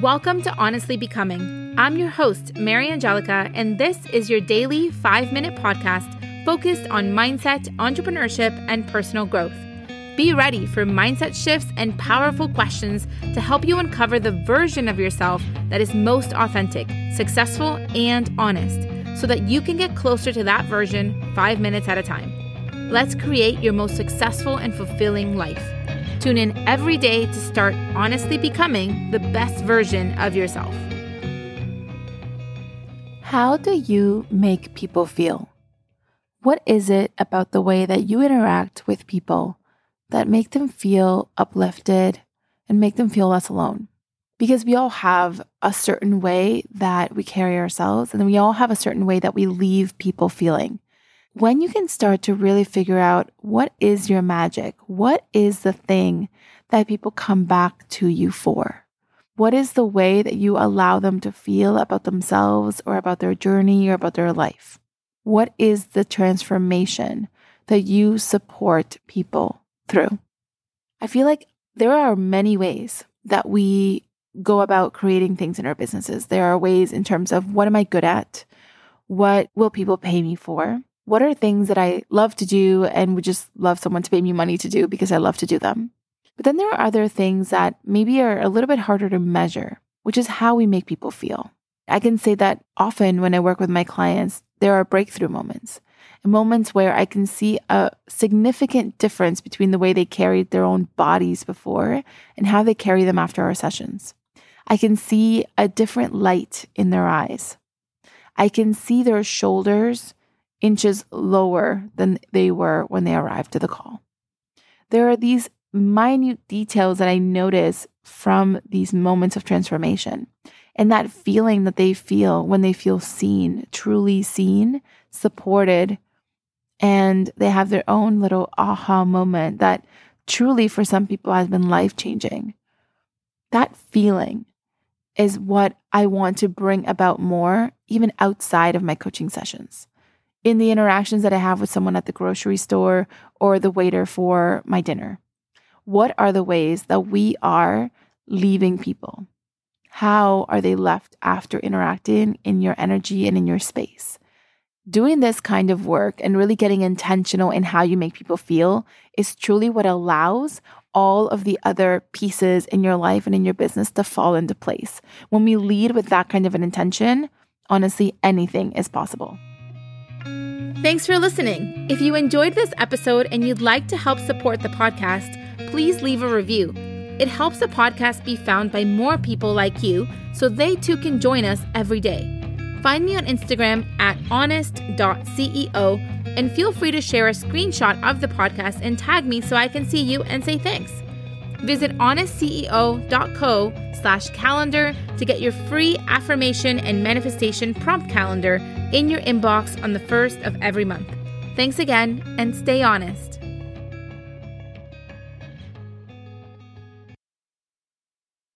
Welcome to Honestly Becoming. I'm your host, Mariangelica, and this is your daily five minute podcast focused on mindset, entrepreneurship, and personal growth. Be ready for mindset shifts and powerful questions to help you uncover the version of yourself that is most authentic, successful, and honest so that you can get closer to that version five minutes at a time. Let's create your most successful and fulfilling life. Tune in every day to start honestly becoming the best version of yourself. How do you make people feel? What is it about the way that you interact with people that make them feel uplifted and make them feel less alone? Because we all have a certain way that we carry ourselves, and we all have a certain way that we leave people feeling when you can start to really figure out what is your magic, what is the thing that people come back to you for? What is the way that you allow them to feel about themselves or about their journey or about their life? What is the transformation that you support people through? I feel like there are many ways that we go about creating things in our businesses. There are ways in terms of what am I good at? What will people pay me for? What are things that I love to do and would just love someone to pay me money to do because I love to do them? But then there are other things that maybe are a little bit harder to measure, which is how we make people feel. I can say that often when I work with my clients, there are breakthrough moments, moments where I can see a significant difference between the way they carried their own bodies before and how they carry them after our sessions. I can see a different light in their eyes. I can see their shoulders inches lower than they were when they arrived to the call. There are these minute details that I notice from these moments of transformation and that feeling that they feel when they feel seen, truly seen, supported, and they have their own little aha moment that truly for some people has been life changing. That feeling is what I want to bring about more, even outside of my coaching sessions in the interactions that I have with someone at the grocery store or the waiter for my dinner? What are the ways that we are leaving people? How are they left after interacting in your energy and in your space? Doing this kind of work and really getting intentional in how you make people feel is truly what allows all of the other pieces in your life and in your business to fall into place. When we lead with that kind of an intention, honestly, anything is possible. Thanks for listening. If you enjoyed this episode and you'd like to help support the podcast, please leave a review. It helps the podcast be found by more people like you so they too can join us every day. Find me on Instagram at honest.ceo and feel free to share a screenshot of the podcast and tag me so I can see you and say thanks. Visit honestceo.co slash calendar to get your free affirmation and manifestation prompt calendar in your inbox on the first of every month. Thanks again and stay honest.